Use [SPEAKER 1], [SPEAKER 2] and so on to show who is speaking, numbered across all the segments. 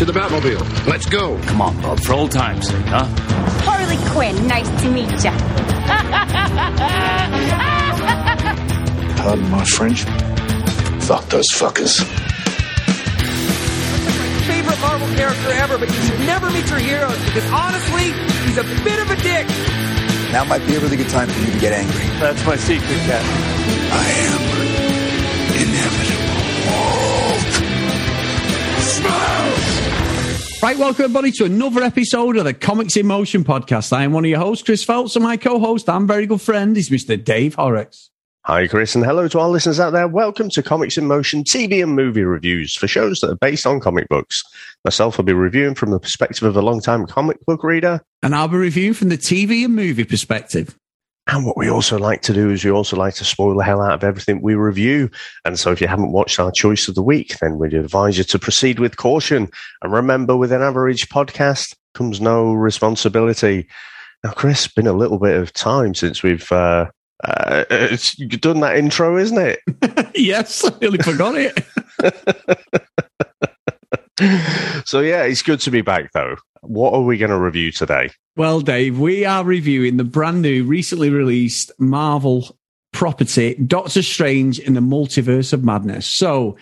[SPEAKER 1] To the Batmobile. Let's go.
[SPEAKER 2] Come on, Bob, for old time's sake, huh?
[SPEAKER 3] Harley Quinn, nice to meet you.
[SPEAKER 4] Pardon my French. Fuck those fuckers.
[SPEAKER 5] That's my favorite Marvel character ever, but you should never meet your heroes because honestly, he's a bit of a dick.
[SPEAKER 4] Now might be a really good time for you to get angry.
[SPEAKER 2] That's my secret, Captain.
[SPEAKER 4] I am
[SPEAKER 6] Right, welcome everybody to another episode of the Comics in Motion podcast. I am one of your hosts, Chris Phelps, and my co-host and very good friend is Mr. Dave Horrocks.
[SPEAKER 7] Hi, Chris, and hello to our listeners out there. Welcome to Comics in Motion TV and movie reviews for shows that are based on comic books. Myself will be reviewing from the perspective of a long-time comic book reader.
[SPEAKER 6] And I'll be reviewing from the TV and movie perspective.
[SPEAKER 7] And what we also like to do is we also like to spoil the hell out of everything we review. And so if you haven't watched our choice of the week, then we'd advise you to proceed with caution. And remember, with an average podcast comes no responsibility. Now, Chris, been a little bit of time since we've uh, uh, it's done that intro, isn't it?
[SPEAKER 6] yes, I nearly forgot it.
[SPEAKER 7] so yeah, it's good to be back though. What are we going to review today?
[SPEAKER 6] Well, Dave, we are reviewing the brand new, recently released Marvel property, Doctor Strange in the Multiverse of Madness. So,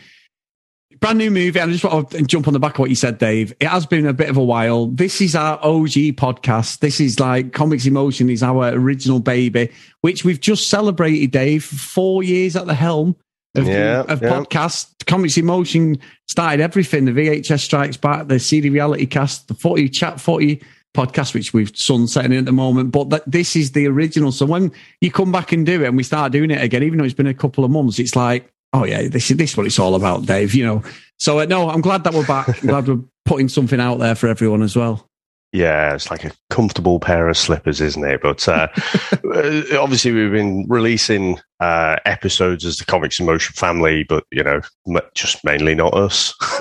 [SPEAKER 6] brand new movie. I just want to jump on the back of what you said, Dave. It has been a bit of a while. This is our OG podcast. This is like Comics in Motion is our original baby, which we've just celebrated, Dave, four years at the helm of,
[SPEAKER 7] Yeah,
[SPEAKER 6] of
[SPEAKER 7] yeah.
[SPEAKER 6] podcast. Comics in Motion started everything. The VHS Strikes Back, the CD Reality Cast, the 40 Chat 40 podcast, which we've sunsetting at the moment. But that, this is the original. So when you come back and do it and we start doing it again, even though it's been a couple of months, it's like, oh yeah, this is this is what it's all about, Dave. You know. So uh, no, I'm glad that we're back. I'm glad we're putting something out there for everyone as well.
[SPEAKER 7] Yeah, it's like a comfortable pair of slippers, isn't it? But uh, uh, obviously, we've been releasing uh, episodes as the Comics in Motion family, but you know, m- just mainly not us.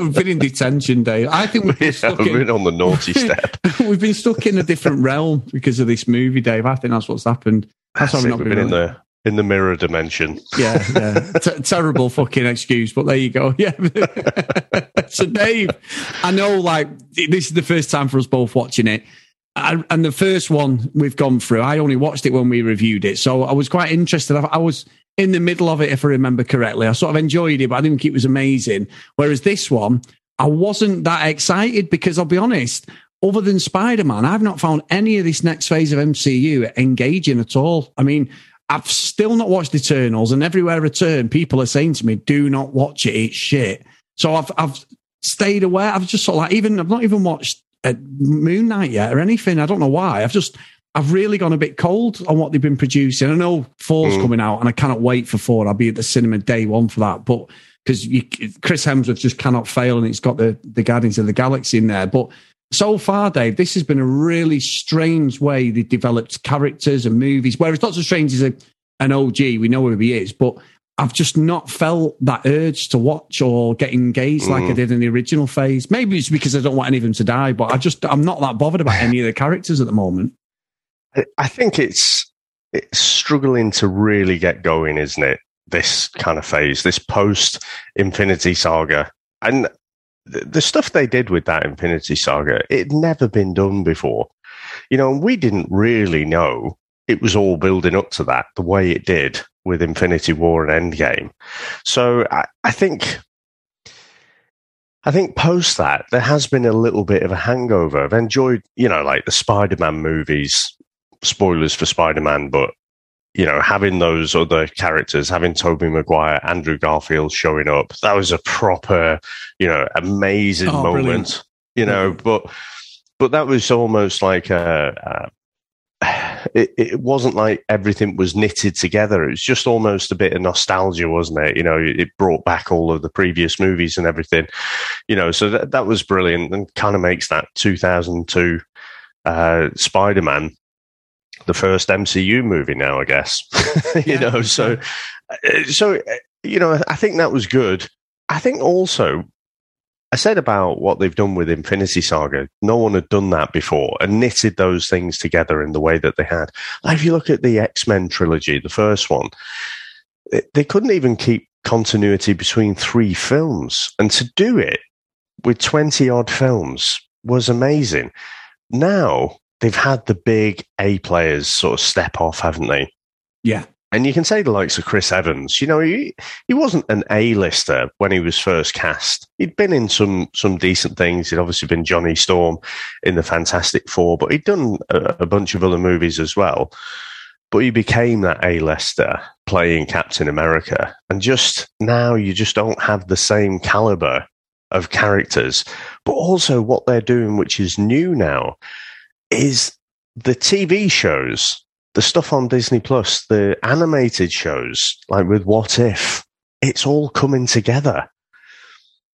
[SPEAKER 6] we've been in detention, Dave. I think we've been,
[SPEAKER 7] yeah, we've
[SPEAKER 6] in,
[SPEAKER 7] been on the naughty step.
[SPEAKER 6] we've been stuck in a different realm because of this movie, Dave. I think that's what's happened. That's,
[SPEAKER 7] That's
[SPEAKER 6] why we've not been,
[SPEAKER 7] been in
[SPEAKER 6] really-
[SPEAKER 7] the in the mirror dimension.
[SPEAKER 6] Yeah, yeah. T- terrible fucking excuse, but there you go. Yeah. so, Dave, I know like this is the first time for us both watching it. And, and the first one we've gone through, I only watched it when we reviewed it. So I was quite interested. I, I was in the middle of it, if I remember correctly. I sort of enjoyed it, but I didn't think it was amazing. Whereas this one, I wasn't that excited because I'll be honest, other than Spider Man, I've not found any of this next phase of MCU engaging at all. I mean, I've still not watched Eternals, and everywhere I turn, people are saying to me, "Do not watch it; it's shit." So I've I've stayed away. I've just sort of like even I've not even watched uh, Moon Knight yet or anything. I don't know why. I've just I've really gone a bit cold on what they've been producing. I know Thor's coming out, and I cannot wait for Four. I'll be at the cinema day one for that, but because Chris Hemsworth just cannot fail, and it's got the the Guardians of the Galaxy in there, but so far, Dave, this has been a really strange way they developed characters and movies. Whereas Doctor Strange is a, an OG, we know who he is, but I've just not felt that urge to watch or get engaged like I mm. did in the original phase. Maybe it's because I don't want any of them to die, but I just I'm not that bothered about any of the characters at the moment.
[SPEAKER 7] I- I think it's it's struggling to really get going, isn't it? This kind of phase, this post Infinity Saga, and the, stuff they did with that Infinity Saga, it'd never been done before. You know, and we didn't really know it was all building up to that the way it did with Infinity War and Endgame. So I, I think. I think post that there has been a little bit of a hangover. I've enjoyed, you know, like the Spider-Man movies, spoilers for Spider-Man, but you know, having those other characters, having Tobey Maguire, Andrew Garfield showing up, that was a proper, you know, amazing
[SPEAKER 6] Oh,
[SPEAKER 7] moment.
[SPEAKER 6] brilliant.
[SPEAKER 7] You know, but but that was almost like a. a it, it wasn't like everything was knitted together. It was just almost a bit of nostalgia, wasn't it? You know, it brought back all of the previous movies and everything. You know, so that that was brilliant and kind of makes that 2002 uh, Spider-Man the first MCU movie now, I guess. you
[SPEAKER 6] Yeah,
[SPEAKER 7] know, so uh, so uh, you know, I think that was good. I think also I said about what they've done with Infinity Saga. No one had done that before and knitted those things together in the way that they had. Like if you look at the X Men trilogy, the first one, they- they couldn't even keep continuity between three films. And to do it with 20 odd films was amazing. Now they've had the big A players sort of step off, haven't they?
[SPEAKER 6] Yeah.
[SPEAKER 7] And you can say the likes of Chris Evans. You know, he he wasn't an A-lister when he was first cast. He'd been in some some decent things. He'd obviously been Johnny Storm in the Fantastic Four, but he'd done a, a bunch of other movies as well. But he became that A-lister playing Captain America, and just now you just don't have the same caliber of characters. But also, what they're doing, which is new now, is the TV shows the stuff on Disney Plus, the animated shows, like with What If, it's all coming together.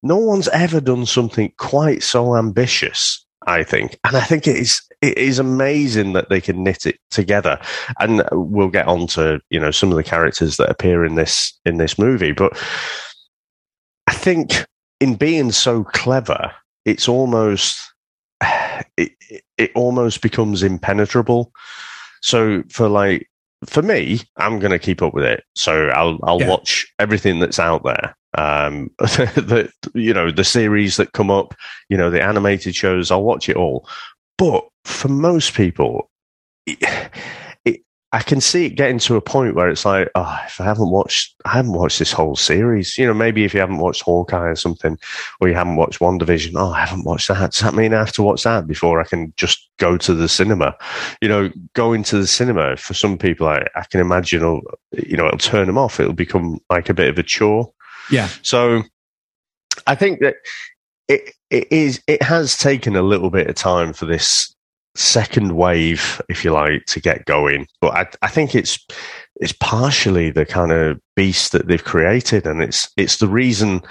[SPEAKER 7] No one's ever done something quite so ambitious, I think. And I think it is, it is amazing that they can knit it together. And we'll get on to, you know, some of the characters that appear in this, in this movie. But I think in being so clever, it's almost, it, it almost becomes impenetrable. So for like for me, I'm going to keep up with it. So I'll I'll yeah. watch everything that's out there. Um, the you know the series that come up, you know the animated shows. I'll watch it all. But for most people, I can see it getting to a point where it's like, oh, if I haven't watched, I haven't watched this whole series. You know, maybe if you haven't watched Hawkeye or something, or you haven't watched WandaVision, oh, I haven't watched that. Does that mean I have to watch that before I can just go to the cinema? You know, going to the cinema for some people, I, I can imagine, you know, it'll turn them off. It'll become like a bit of a chore.
[SPEAKER 6] Yeah.
[SPEAKER 7] So I think that it, it is, it has taken a little bit of time for this second wave, if you like, to get going. But I, I think it's it's partially the kind of beast that they've created, and it's it's the reason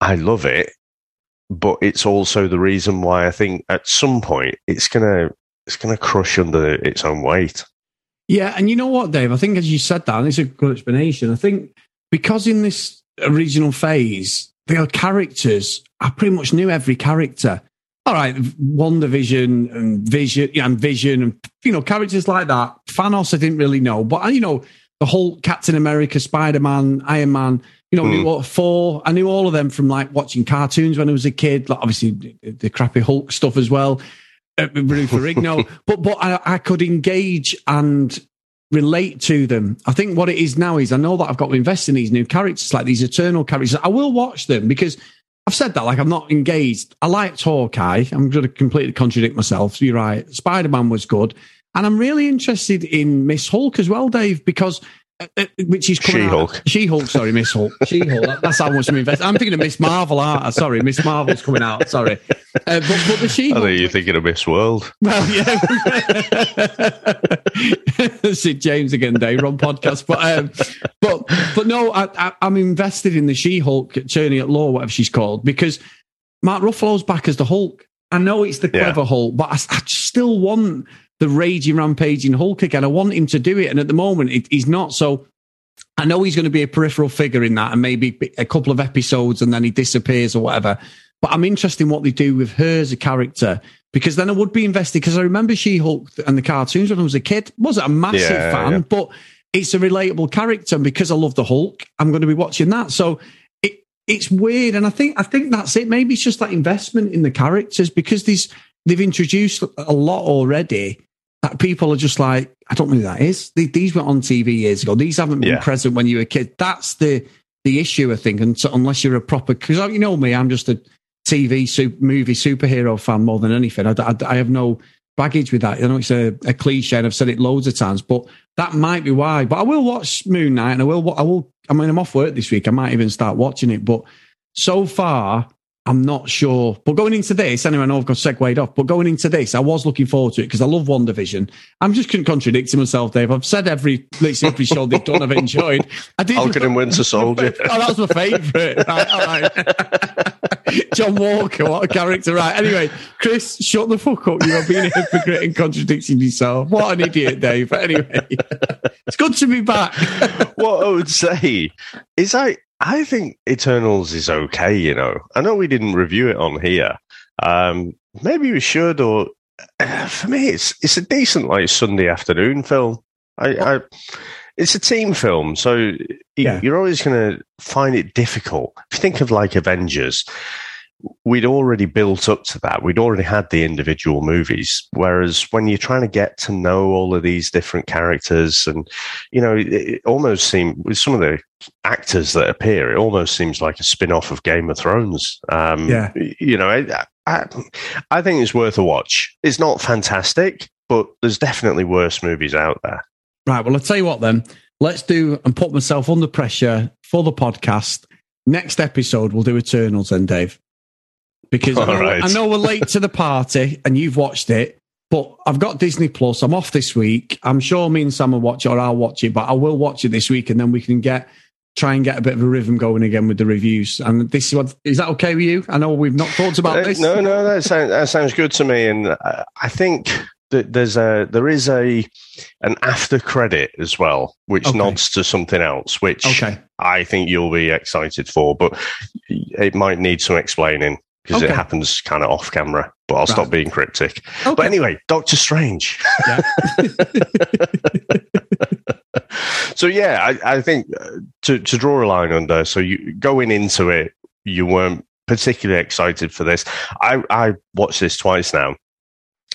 [SPEAKER 7] I love it. But it's also the reason why I think at some point it's gonna it's gonna crush under its own weight.
[SPEAKER 6] Yeah, and you know what, Dave? I think as you said that, and it's a good explanation. I think because in this original phase, the characters, I pretty much knew every character all right, WandaVision and Vision, and Vision, and you know, characters like that. Thanos, I didn't really know, but you know, the whole Captain America, Spider Man, Iron Man. You know, mm. what four. I knew all of them from like watching cartoons when I was a kid. Like obviously the, the crappy Hulk stuff as well. Uh, Ferrigno, but but I, I could engage and relate to them. I think what it is now is I know that I've got to invest in these new characters, like these eternal characters. I will watch them because I've said that, like I'm not engaged. I liked Hawkeye. I'm going to completely contradict myself. So you're right. Spider Man was good. And I'm really interested in Miss Hulk as well, Dave, because which is
[SPEAKER 7] She Hulk.
[SPEAKER 6] She Hulk, sorry, Miss Hulk. She Hulk. That's how much I'm invested. I'm thinking of Miss Marvel, aren't I? Sorry, Miss Marvel's coming out. Sorry. Uh, but, but the She
[SPEAKER 7] I think you're thinking of Miss World.
[SPEAKER 6] Well, yeah. Sid James again, Dave, on podcast. But um, but but no, I, am invested in the She Hulk, Attorney at Law, whatever she's called, because Mark Ruffalo's back as the Hulk. I know it's the clever yeah. Hulk, but I, I still want the raging, rampaging Hulk again. I want him to do it. And at the moment, it, he's not. So I know he's going to be a peripheral figure in that and maybe a couple of episodes and then he disappears or whatever. But I'm interested in what they do with her as a character because then I would be invested because I remember She Hulk and the cartoons when I was a kid. Wasn't a massive yeah, fan, yeah. but it's a relatable character. And because I love the Hulk, I'm going to be watching that. So it, it's weird. And I think, I think that's it. Maybe it's just that investment in the characters because these, they've introduced a lot already people are just like, I don't know who that is. These were on TV years ago. These haven't been yeah. present when you were a kid. That's the the issue, I think. And so, unless you're a proper, because you know me, I'm just a TV super, movie superhero fan more than anything. I, I, I, have no baggage with that. I know it's a, a, cliche, and I've said it loads of times, but that might be why. But I will watch Moon Knight, and I will. I will. I mean, I'm off work this week. I might even start watching it. But so far, I'm not sure. But going into this, anyway, I know I've got segued off, but going into this, I was looking forward to it because I love WandaVision. I'm just contradicting myself, Dave. I've said every, every show they've done, I've enjoyed. I
[SPEAKER 7] did. Falcon and Winter Soldier.
[SPEAKER 6] oh, that was my favourite. Right, all right. John Walker, what a character. Right. Anyway, Chris, shut the fuck up. You're being a hypocrite and contradicting yourself. What an idiot, Dave. But anyway, it's good to be back.
[SPEAKER 7] what I would say is I, I think Eternals is okay. You know, I know we didn't review it on here. Um, maybe we should. Or uh, for me, it's it's a decent like Sunday afternoon film. I, I it's a team film, so
[SPEAKER 6] Yeah.
[SPEAKER 7] you're always going to find it difficult. If you think of like Avengers, we'd already built up to that. We'd already had the individual movies. Whereas when you're trying to get to know all of these different characters, and you know, it, it almost seemed with some of the actors that appear, it almost seems like a spin off of Game of Thrones. Um,
[SPEAKER 6] Yeah.
[SPEAKER 7] you know, I, I, I think it's worth a watch. It's not fantastic, but there's definitely worse movies out there.
[SPEAKER 6] Right. Well, I'll tell you what then. Let's do and put myself under pressure for the podcast. Next episode, we'll do Eternals then, Dave. Because I know,
[SPEAKER 7] right.
[SPEAKER 6] I know we're late to the party and you've watched it, but I've got Disney Plus. I'm off this week. I'm sure me and Sam will watch it or I'll watch it, but I will watch it this week and then we can get try and get a bit of a rhythm going again with the reviews. And this is what is that okay with you? I know we've not talked about
[SPEAKER 7] Uh,
[SPEAKER 6] this.
[SPEAKER 7] No, no, that sounds, that sounds good to me. And uh, I think that there's a there is a an after credit as well, which
[SPEAKER 6] Okay.
[SPEAKER 7] nods to something else, which
[SPEAKER 6] Okay.
[SPEAKER 7] I think you'll be excited for, but it might need some explaining because it happens kind of off camera. But I'll
[SPEAKER 6] Right.
[SPEAKER 7] stop being cryptic.
[SPEAKER 6] Okay.
[SPEAKER 7] But anyway, Doctor Strange.
[SPEAKER 6] Yeah.
[SPEAKER 7] so yeah, I, I think uh, to to draw a line under. So you going into it, you weren't particularly excited for this. I I watched this twice now.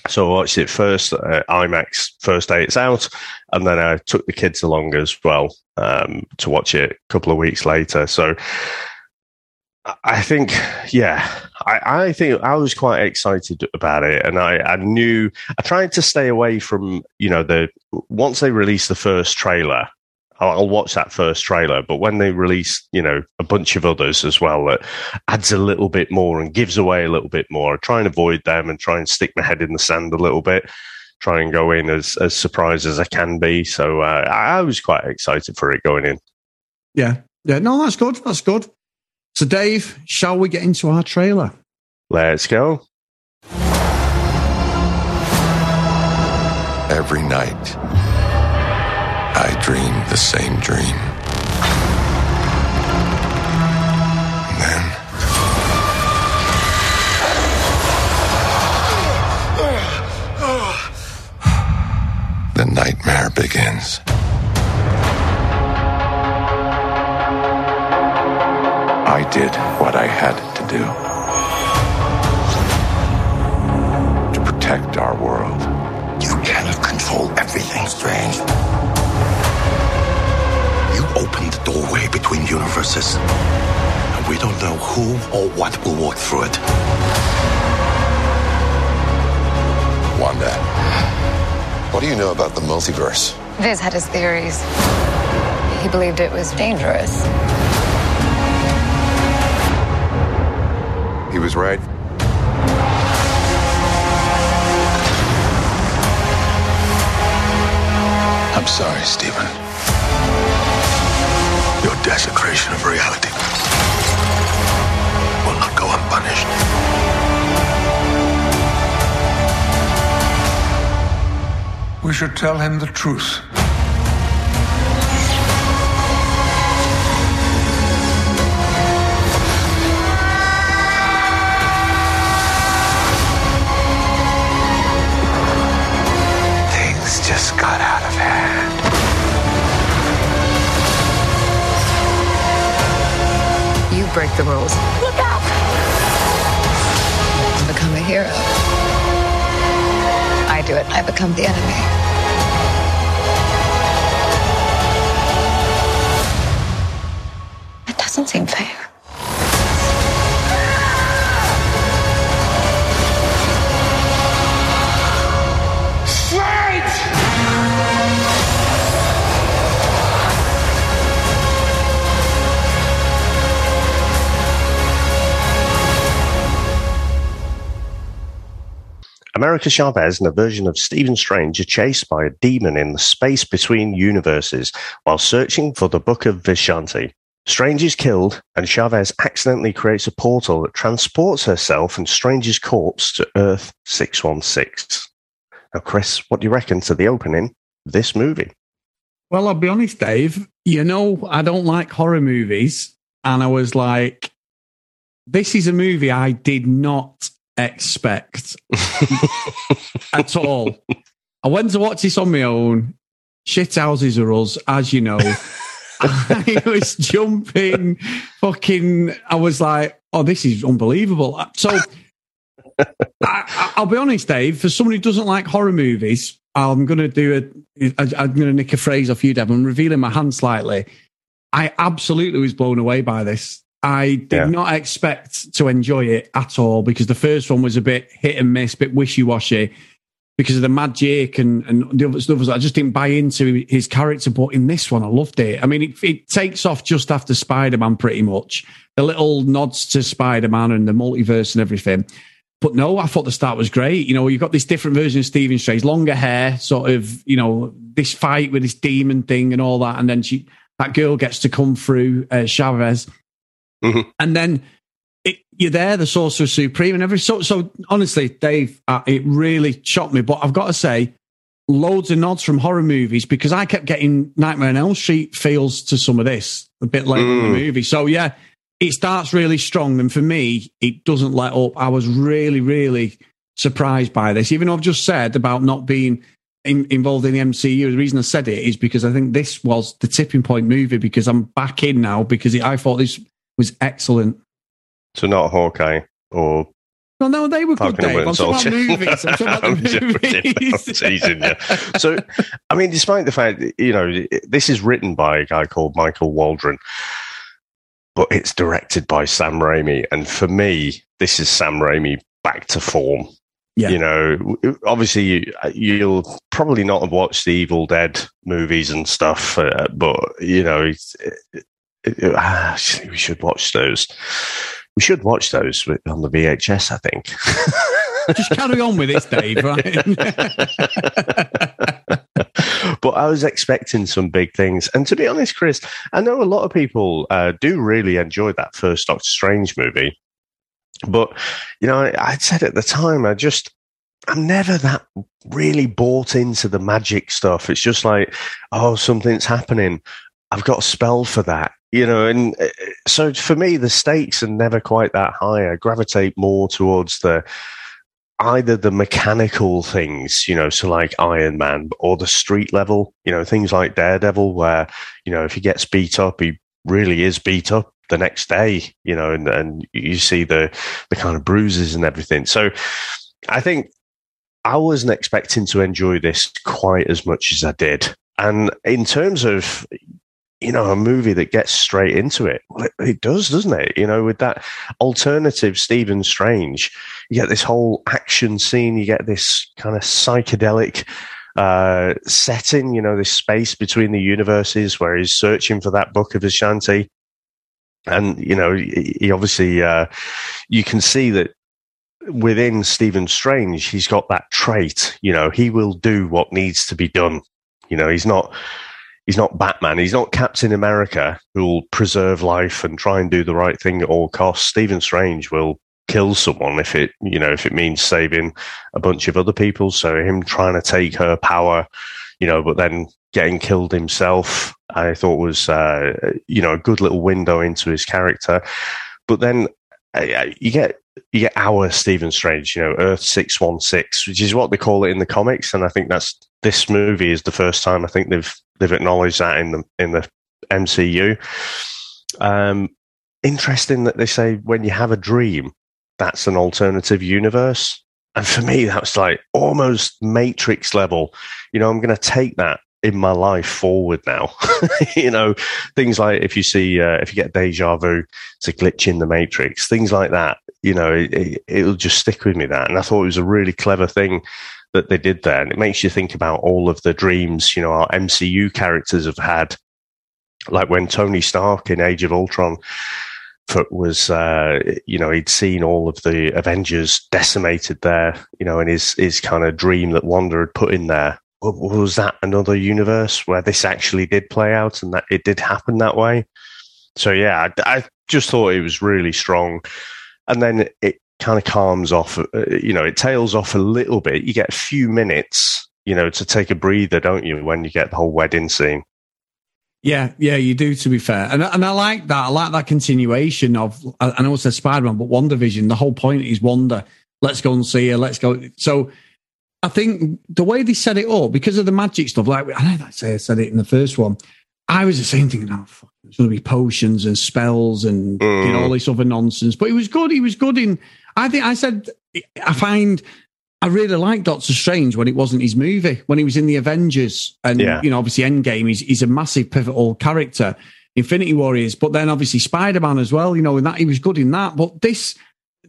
[SPEAKER 7] So I watched it first uh, IMAX first day it's out, and then I took the kids along as well um, to watch it a couple of weeks later. So I think, yeah, I, I think I was quite excited about it, and I, I knew I tried to stay away from you know the once they released the first trailer. I'll, watch that first trailer, but when they release, you know, a bunch of others as well that adds a little bit more and gives away a little bit more, I try and avoid them and try and stick my head in the sand a little bit. Try and go in as as surprised as I can be. So uh, I was quite excited for it going in.
[SPEAKER 6] Yeah. Yeah. No, that's good. That's good. So, Dave, shall we get into our trailer?
[SPEAKER 7] Let's go.
[SPEAKER 1] Every night, I dream the same dream. And then, the nightmare begins. I did what I had to do to protect our world.
[SPEAKER 4] You cannot control everything, Strange. You opened the doorway between universes, and we don't know who or what will walk through it.
[SPEAKER 1] Wanda, what do you know about the multiverse?
[SPEAKER 8] Vis had his theories. He believed it was dangerous.
[SPEAKER 1] Was right.
[SPEAKER 4] I'm sorry, Stephen. Your desecration of reality will not go unpunished.
[SPEAKER 9] We should tell him the truth.
[SPEAKER 8] Break the rules. Look out! And become a hero. I do it, I become the enemy. It doesn't seem fair.
[SPEAKER 7] America Chavez and a version of Stephen Strange are chased by a demon in the space between universes while searching for the Book of Vishanti. Strange is killed, and Chavez accidentally creates a portal that transports herself and Strange's corpse to Earth 616. Now, Chris, what do you reckon to the opening of this movie?
[SPEAKER 6] Well, I'll be honest, Dave. You know, I don't like horror movies. And I was like, this is a movie I did not expect at all. I went to watch this on my own. shit houses are us, as you know. I was jumping, fucking. I was like, "Oh, this is unbelievable." So, I, will be honest, Dave. For someone who doesn't like horror movies, I'm going to do a. I'm going to nick a phrase off you, Deb. I'm revealing my hand slightly. I absolutely was blown away by this. I did yeah. not expect to enjoy it at all because the first one was a bit hit and miss, a bit wishy washy because of the magic and, and the other stuff. I just didn't buy into his character, but in this one, I loved it. I mean, it, it takes off just after Spider Man, pretty much. The little nods to Spider Man and the multiverse and everything. But no, I thought the start was great. You know, you've got this different version of Stephen Strange, longer hair, sort of, you know, this fight with this demon thing and all that. And then she, that girl gets to come through uh, Chavez Mm-hmm. And then it, you're there, the Sorcerer Supreme, and every so. So honestly, Dave, uh, it really shocked me. But I've got to say, loads of nods from horror movies because I kept getting Nightmare on Elm Street feels to some of this a bit later mm. in the movie. So yeah, it starts really strong, and for me, it doesn't let up. I was really, really surprised by this, even though I've just said about not being in, involved in the MCU. The reason I said it is because I think this was the tipping point movie because I'm back in now because it, I thought this was excellent.
[SPEAKER 7] So not Hawkeye or
[SPEAKER 6] no, no, they were good. Dave. I'm talking about movies. I'm talking about the movies.
[SPEAKER 7] teasing. So, I mean, despite the fact that, you know this is written by a guy called Michael Waldron, but it's directed by Sam Raimi, and for me, this is Sam Raimi back to form. Yeah. You know, obviously, you'll probably not have watched the Evil Dead movies and stuff, uh, but you know, actually, we should watch those. We should watch those on the VHS. I think.
[SPEAKER 6] Just carry on with this, Dave. Right?
[SPEAKER 7] but I was expecting some big things, and to be honest, Chris, I know a lot of people uh, do really enjoy that first Doctor Strange movie. But you know, I, I said at the time, I just I'm never that really bought into the magic stuff. It's just like, oh, something's happening. I've got a spell for that you know, and uh, so for me, the stakes are never quite that high. I gravitate more towards the either the mechanical things, you know, so like Iron Man, or the street level, you know, things like Daredevil, where you know if he gets beat up, he really is beat up the next day, you know, and, and you see the the kind of bruises and everything. So I think I wasn't expecting to enjoy this quite as much as I did. And in terms of you know, a movie that gets straight into it. Well, it, it, does, doesn't it? You know, with that alternative Stephen Strange, you get this whole action scene, you get this kind of psychedelic uh, setting, you know, this space between the universes where he's searching for that book of Vishanti. And, you know, he obviously, uh, you can see that within Stephen Strange, he's got that trait, you know, he will do what needs to be done. You know, he's not, he's not Batman. He's not Captain America who'll preserve life and try and do the right thing at all costs. Stephen Strange will kill someone if it, you know, if it means saving a bunch of other people. So him trying to take her power, you know, but then getting killed himself, I thought was, uh, you know, a good little window into his character. But then uh, you get you get our Stephen Strange, you know, Earth six one six, which is what they call it in the comics, and I think that's this movie is the first time I think they've they've acknowledged that in the in the MCU. Um, interesting that they say when you have a dream, that's an alternative universe. And for me, that's like almost Matrix level. You know, I'm going to take that in my life forward now. you know, things like if you see, uh, if you get deja vu, it's a glitch in the matrix, things like that. You know, it, will just stick with me that. And I thought it was a really clever thing that they did there. And it makes you think about all of the dreams, you know, our MCU characters have had. Like when Tony Stark in Age of Ultron was, uh, you know, he'd seen all of the Avengers decimated there, you know, and his, his kind of dream that Wanda had put in there. Was that another universe where this actually did play out and that it did happen that way? So yeah, I, I just thought it was really strong. And then it kind of calms off, uh, you know, it tails off a little bit. You get a few minutes, you know, to take a breather, don't you, when you get the whole wedding scene?
[SPEAKER 6] Yeah, yeah, you do. To be fair, and and I like that. I like that continuation of. I know it's a Spider-Man, but WandaVision. The whole point is Wonder. Let's go and see her. Let's go. So I think the way they set it up, because of the magic stuff, like I know that say I said it in the first one. I was the same thing. Oh, fuck, there's going to be potions and spells and
[SPEAKER 7] Mm.
[SPEAKER 6] you know all this other nonsense. But he was good. He was good in. I think I said I find I really like Doctor Strange when it wasn't his movie, when he was in the Avengers, and
[SPEAKER 7] Yeah.
[SPEAKER 6] you know obviously Endgame. He's he's a massive pivotal character. Infinity Warriors, but then obviously Spider Man as well. You know, in that he was good in that. But this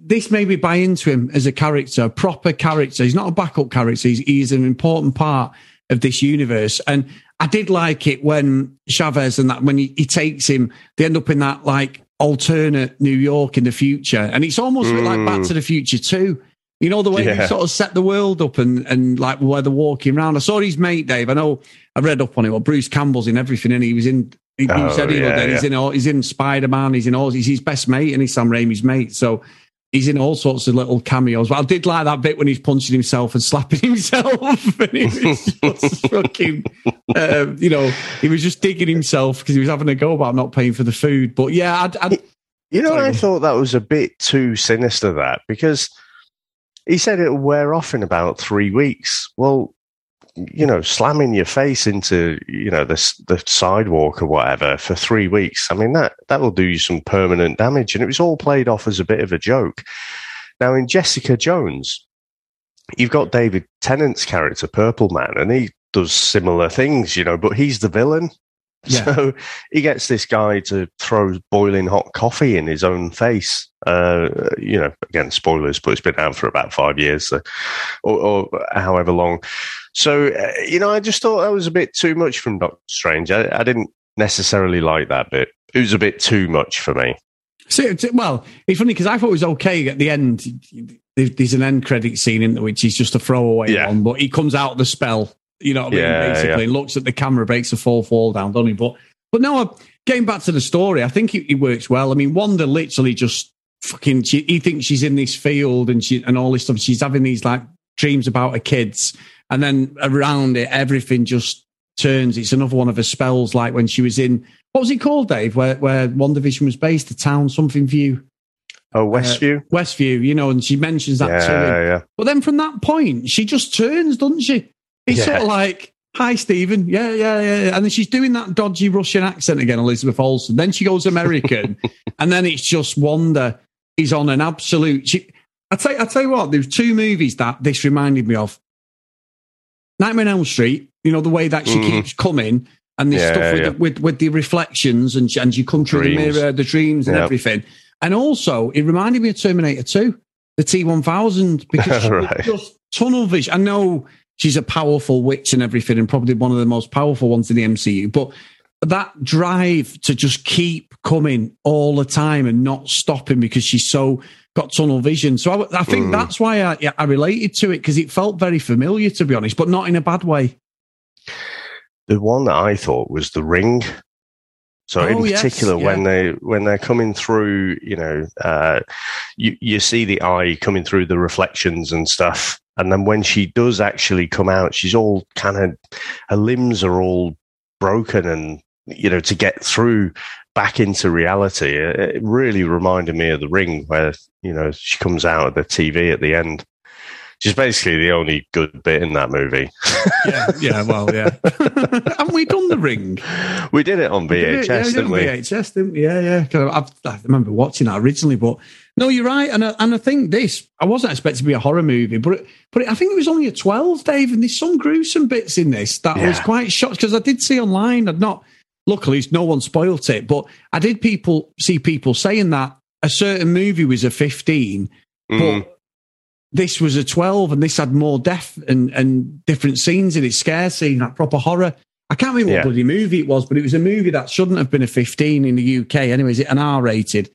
[SPEAKER 6] this made me buy into him as a character, a proper character. He's not a backup character. He's, he's an important part of this universe. And I did like it when Chavez and that, when he, he takes him, they end up in that like alternate New York in the future. And it's almost a bit like Back to the hmm. Future too. You know, the way
[SPEAKER 7] Yeah.
[SPEAKER 6] they sort of set the world up and, and like where they're walking around. I saw his mate, Dave. I know I read up on it. Well, Bruce Campbell's in everything and he was in, he,
[SPEAKER 7] Oh,
[SPEAKER 6] said he
[SPEAKER 7] yeah,
[SPEAKER 6] he's in he's in Spider Man, he's in all, he's his best mate and he's Sam Raimi's mate. So he's in all sorts of little cameos. But I did like that bit when he's punching himself and slapping himself. and he was just fucking, uh, you know, he was just digging himself because he was having a go about not paying for the food. But yeah, I'd, I'd,
[SPEAKER 7] You know,
[SPEAKER 6] Sorry.
[SPEAKER 7] I thought that was a bit too sinister. That because he said it'll wear off in about three weeks. Well, you know, slamming your face into you know the the sidewalk or whatever for three weeks. I mean that that will do you some permanent damage, and it was all played off as a bit of a joke. Now in Jessica Jones, you've got David Tennant's character, Purple Man, and he does similar things, you know, but he's the villain.
[SPEAKER 6] Yeah.
[SPEAKER 7] So he gets this guy to throw boiling hot coffee in his own face. Uh, you know, again, spoilers, but it's been out for about five years, so, or, or however long. So, uh, you know, I just thought that was a bit too much from Doctor Strange. I, I didn't necessarily like that bit. It was a bit too much for me.
[SPEAKER 6] So, well, it's funny because I thought it was okay at the end. There's an end credit scene in which he's just a throwaway
[SPEAKER 7] Yeah.
[SPEAKER 6] one, but he comes out of the spell. You know what I mean?
[SPEAKER 7] Yeah,
[SPEAKER 6] Basically,
[SPEAKER 7] yeah.
[SPEAKER 6] looks at the camera, breaks a fall fall down, doesn't he? But but no, uh, getting back to the story, I think it, it works well. I mean, Wanda literally just fucking. She, he thinks she's in this field and she and all this stuff. She's having these like dreams about her kids, and then around it, everything just turns. It's another one of her spells, like when she was in what was it called, Dave? Where where WandaVision was based, the town something view.
[SPEAKER 7] Oh, Westview?
[SPEAKER 6] Uh, Westview, you know, and she mentions that to him.
[SPEAKER 7] yeah, yeah.
[SPEAKER 6] But then from that point, she just turns, doesn't she? It's
[SPEAKER 7] Yeah.
[SPEAKER 6] sort of like, hi, Stephen. Yeah, yeah, yeah. And then she's doing that dodgy Russian accent again, Elizabeth Olsen. Then she goes American. and then it's just Wanda is on an absolute. She, I tell, I tell you what, there's two movies that this reminded me of. Nightmare on Elm Street, you know, the way that she
[SPEAKER 7] Mhm.
[SPEAKER 6] keeps coming and this
[SPEAKER 7] Yeah,
[SPEAKER 6] stuff with,
[SPEAKER 7] yeah.
[SPEAKER 6] the, with, with the reflections and, and you come through
[SPEAKER 7] Dreams.
[SPEAKER 6] the mirror, the dreams and
[SPEAKER 7] Yep.
[SPEAKER 6] everything. And also, it reminded me of Terminator 2, the T1000, because she was
[SPEAKER 7] Right.
[SPEAKER 6] just tunnel vision. I know she's a powerful witch and everything, and probably one of the most powerful ones in the MCU, but that drive to just keep coming all the time and not stopping because she's so got tunnel vision. So I, I think
[SPEAKER 7] Mm.
[SPEAKER 6] that's why I, I related to it because it felt very familiar, to be honest, but not in a bad way.
[SPEAKER 7] The one that I thought was the ring. So in
[SPEAKER 6] Oh, yes,
[SPEAKER 7] particular,
[SPEAKER 6] yeah.
[SPEAKER 7] when they when they're coming through, you know, uh, you you see the eye coming through the reflections and stuff, and then when she does actually come out, she's all kind of her limbs are all broken, and you know, to get through back into reality, it, really reminded me of the ring, where you know she comes out of the TV at the end. She's basically the only good bit in that movie.
[SPEAKER 6] Yeah, yeah, well, yeah. Haven't we done the ring?
[SPEAKER 7] we did it on VHS,
[SPEAKER 6] yeah, we did
[SPEAKER 7] didn't
[SPEAKER 6] on
[SPEAKER 7] we?
[SPEAKER 6] VHS, didn't we? Yeah, yeah. I, I remember watching that originally, but no, you're right. And I, and I think this, I wasn't expecting to be a horror movie, but it, but it, I think it was only a 12, Dave, and there's some gruesome bits in this that I was quite shocked because I did see online. I'd not, luckily, no one spoilt it, but I did people see people saying that a certain movie was a 15,
[SPEAKER 7] Mm.
[SPEAKER 6] but this was a 12 and this had more death and, and different scenes in it, scare scene, that proper horror. I can't remember
[SPEAKER 7] Yeah.
[SPEAKER 6] what bloody movie it was, but it was a movie that shouldn't have been a 15 in the UK. Anyway, is it an R rated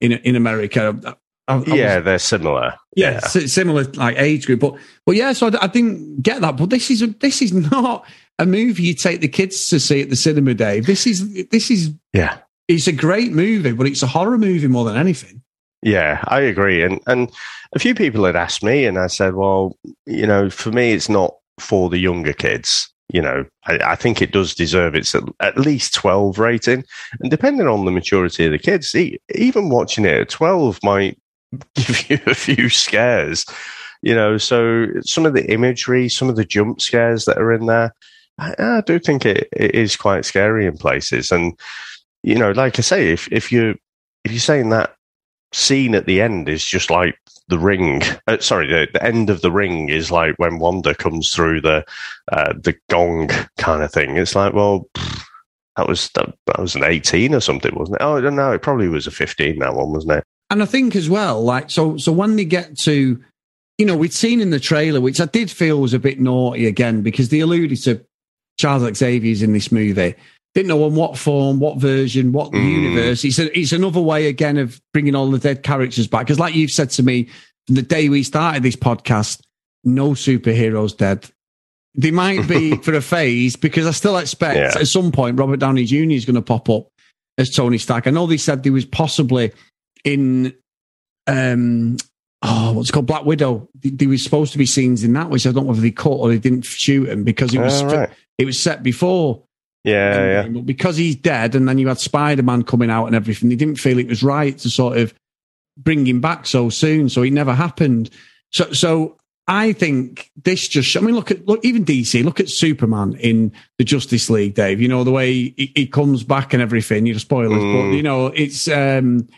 [SPEAKER 6] in in America? I- I was-
[SPEAKER 7] yeah, they're similar.
[SPEAKER 6] yeah, si- similar like age group, but but yeah. So I, I didn't get that. But this is a, this is not a movie you take the kids to see at the cinema, Dave. This is this is
[SPEAKER 7] yeah,
[SPEAKER 6] it's a great movie, but it's a horror movie more than anything.
[SPEAKER 7] yeah. I agree. And and a few people had asked me, and I said, well, you know, for me, it's not for the younger kids. You know, I, I think it does deserve its at, at least twelve rating, and depending on the maturity of the kids, e- even watching it at twelve might give you a few scares. You know, so some of the imagery, some of the jump scares that are in there, I, I do think it, it is quite scary in places. And you know, like I say, if if you if you're saying that scene at the end is just like the ring. Uh, sorry, the, the, end of the ring is like when Wanda comes through the uh, the gong kind of thing. It's like, well, that was that, that, was an eighteen or something, wasn't it? Oh, no. It probably was a fifteen. That one wasn't it?
[SPEAKER 6] And I think as well, like so. So when they get to, you know, we'd seen in the trailer, which I did feel was a bit naughty again because they alluded to Charles Xavier's in this movie didn't know on what form, what version, what mm. universe. It's, a, it's another way again of bringing all the dead characters back. Because, like you've said to me from the day we started this podcast, no superheroes dead. They might be for a phase because I still expect yeah. at some point Robert Downey Jr. is going to pop up as Tony Stark. I know they said he was possibly in um oh what's called Black Widow. There was supposed to be scenes in that which I don't know whether they cut or they didn't shoot him because it was right. it was set before
[SPEAKER 7] yeah, yeah.
[SPEAKER 6] But because he's dead, and then you had Spider Man coming out and everything, they didn't feel it was right to sort of bring him back so soon. So it never happened. So, so I think this just. I mean, look at look even DC. Look at Superman in the Justice League, Dave. You know the way he, he comes back and everything. You know, spoilers, mm. but you know it's. um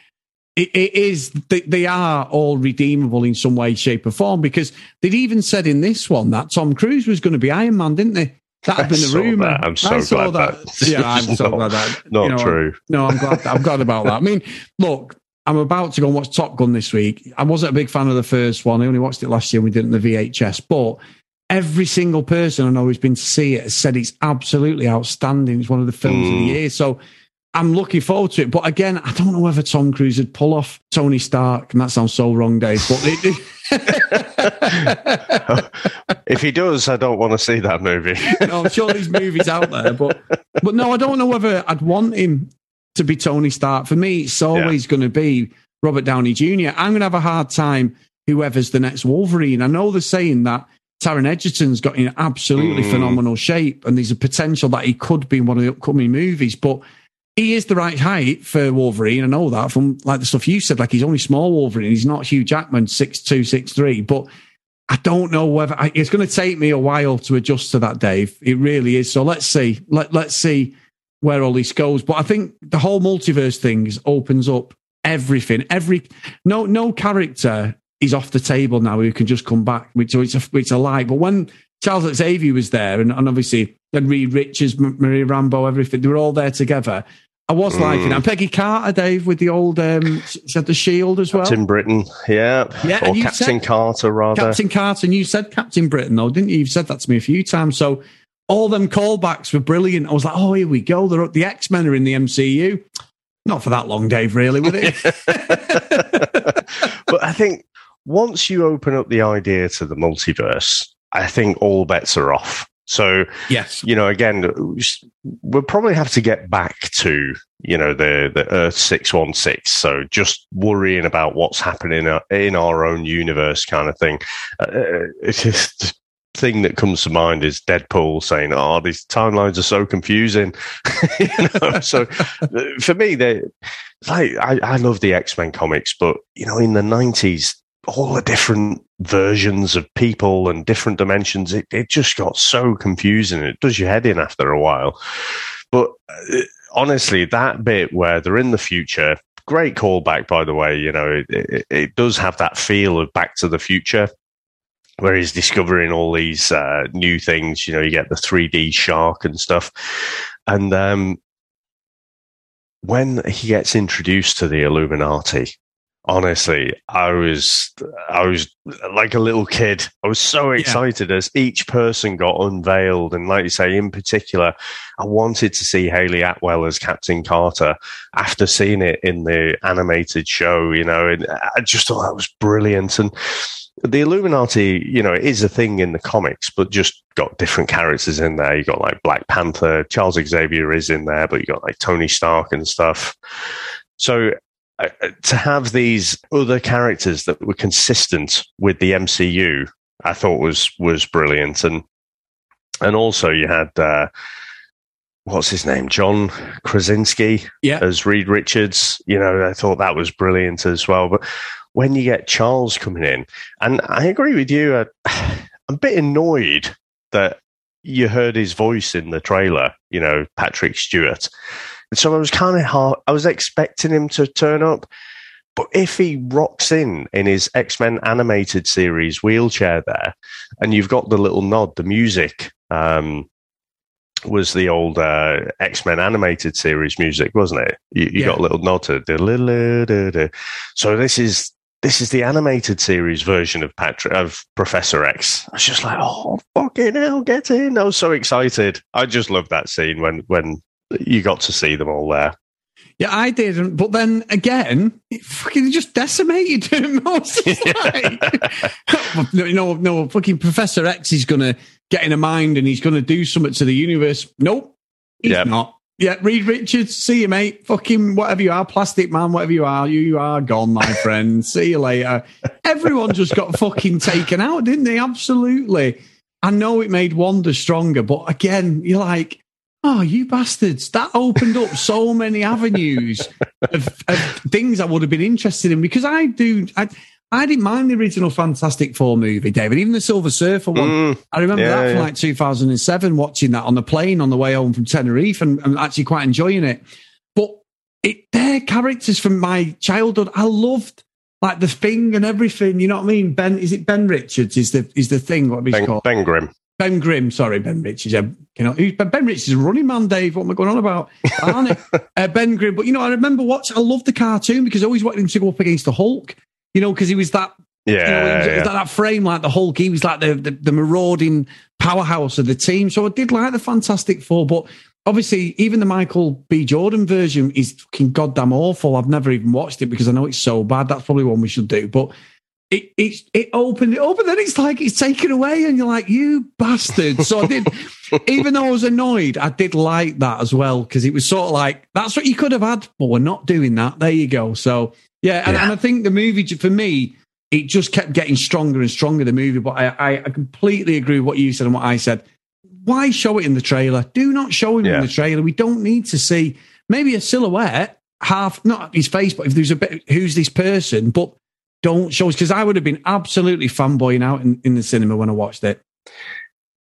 [SPEAKER 6] it, it is they, they are all redeemable in some way, shape, or form because they'd even said in this one that Tom Cruise was going to be Iron Man, didn't they? That had been the rumor.
[SPEAKER 7] That. I'm so glad that. that.
[SPEAKER 6] Yeah, I'm so glad that.
[SPEAKER 7] Not you know, true.
[SPEAKER 6] No, I'm glad. I'm glad about that. I mean, look, I'm about to go and watch Top Gun this week. I wasn't a big fan of the first one. I only watched it last year. We did it in the VHS, but every single person I know who's been to see it has said it's absolutely outstanding. It's one of the films mm. of the mm. year. So I'm looking forward to it. But again, I don't know whether Tom Cruise would pull off Tony Stark, and that sounds so wrong, Dave. But it,
[SPEAKER 7] if he does, I don't want to see that movie.
[SPEAKER 6] no, I'm sure there's movies out there, but but no, I don't know whether I'd want him to be Tony Stark. For me, it's always yeah. going to be Robert Downey Jr. I'm going to have a hard time whoever's the next Wolverine. I know they're saying that Taron Egerton's got in absolutely mm. phenomenal shape, and there's a potential that he could be in one of the upcoming movies, but he is the right height for Wolverine. I know that from like the stuff you said. Like he's only small Wolverine. He's not Hugh Jackman, six two, six three. But I don't know whether I, it's going to take me a while to adjust to that, Dave. It really is. So let's see. Let let's see where all this goes. But I think the whole multiverse thing opens up everything. Every no no character is off the table now who can just come back. Which it's a it's a lie. But when Charles Xavier was there, and, and obviously then Reed Richards, Maria Rambeau, everything. They were all there together. I was mm. liking And Peggy Carter, Dave, with the old um, said the Shield as well.
[SPEAKER 7] Captain Britain, yeah, yeah, or Captain said, Carter rather.
[SPEAKER 6] Captain Carter, and you said Captain Britain though, didn't you? You've said that to me a few times. So all them callbacks were brilliant. I was like, oh, here we go. They're, up. the X Men are in the MCU. Not for that long, Dave. Really, with it.
[SPEAKER 7] but I think once you open up the idea to the multiverse, I think all bets are off. So,
[SPEAKER 6] yes,
[SPEAKER 7] you know, again, we'll probably have to get back to, you know, the, the Earth 616. So just worrying about what's happening in our own universe kind of thing. Uh, it's just, thing that comes to mind is Deadpool saying, "Oh, these timelines are so confusing." you know? so uh, for me, they like I, I love the X Men comics, but you know, in the nineties, all the different versions of people and different dimensions. It, it just got so confusing. It does your head in after a while. But uh, honestly, that bit where they're in the future, great callback, by the way. You know, it, it, it, does have that feel of Back to the Future. Where he's discovering all these uh, new things, you know, you get the 3D shark and stuff. And um, when he gets introduced to the Illuminati, honestly, I was, I was like a little kid. I was so excited yeah. as each person got unveiled. And like you say, in particular, I wanted to see Hayley Atwell as Captain Carter after seeing it in the animated show, you know, and I just thought that was brilliant. And the Illuminati, you know, is a thing in the comics, but just got different characters in there. You got like Black Panther, Charles Xavier is in there, but you got like Tony Stark and stuff. So to have these other characters that were consistent with the MCU, I thought was was brilliant, and and also you had uh, what's his name, John Krasinski,
[SPEAKER 6] yeah.
[SPEAKER 7] as Reed Richards. You know, I thought that was brilliant as well. But when you get Charles coming in, and I agree with you. Uh, I'm a bit annoyed that you heard his voice in the trailer. You know, Patrick Stewart. And so I was kind of hard. I was expecting him to turn up. But if he rocks in in his X Men animated series wheelchair there, and you've got the little nod, the music um, was the old uh, X Men animated series music, wasn't it? You, you
[SPEAKER 6] Yeah.
[SPEAKER 7] got a little nod to. So this is this is the animated series version of Patrick of Professor X. I was just like, oh fucking hell, get in! I was so excited. I just loved that scene when when you got to see them all there.
[SPEAKER 6] Yeah, I didn't. But then again, it fucking just decimated him. I like, no, no, no, fucking Professor X is going to get in a mind and he's going to do something to the universe. Nope, he's not. Yeah, Reed Richards, see you, mate. Fucking whatever you are, plastic man, whatever you are, you, you are gone, my friend. see you later. Everyone just got fucking taken out, didn't they? Absolutely. I know it made Wanda stronger, but again, you're like, oh, you bastards. That opened up so many avenues of, of things I would have been interested in because I do. I, I didn't mind the original Fantastic Four movie, David. Even the Silver Surfer one.
[SPEAKER 7] Mm,
[SPEAKER 6] I remember
[SPEAKER 7] yeah,
[SPEAKER 6] that from
[SPEAKER 7] yeah.
[SPEAKER 6] like 2007, watching that on the plane on the way home from Tenerife and, and actually quite enjoying it. But it, they're characters from my childhood. I loved like the thing and everything. You know what I mean? Ben, is it Ben Richards? Is the is the thing? What he's
[SPEAKER 7] Ben,
[SPEAKER 6] called?
[SPEAKER 7] ben Grimm.
[SPEAKER 6] Ben Grimm, sorry, Ben Richards. Yeah, you know, he's- Ben Richards is a running man, Dave. What am I going on about? Aren't it? uh, ben Grimm. But you know, I remember watching. I loved the cartoon because I always wanted him to go up against the Hulk. You know, because he was that.
[SPEAKER 7] Yeah,
[SPEAKER 6] you know,
[SPEAKER 7] yeah.
[SPEAKER 6] that, that frame like the Hulk. He was like the, the the marauding powerhouse of the team. So I did like the Fantastic Four, but. Obviously, even the Michael B. Jordan version is fucking goddamn awful. I've never even watched it because I know it's so bad. That's probably one we should do. But it it it opened it up and then it's like it's taken away and you're like you bastard so i did even though i was annoyed i did like that as well because it was sort of like that's what you could have had but we're not doing that. There you go. So yeah and,
[SPEAKER 7] Yeah.
[SPEAKER 6] and i think the movie for me it just kept getting stronger and stronger the movie but I, I completely agree with what you said and what i said. Why show it in the trailer? Do not show him
[SPEAKER 7] Yeah.
[SPEAKER 6] in the trailer. We don't need to see maybe a silhouette half not his face but if there's a bit who's this person but don't show us because I would have been absolutely fanboying out in, in the cinema when I watched it.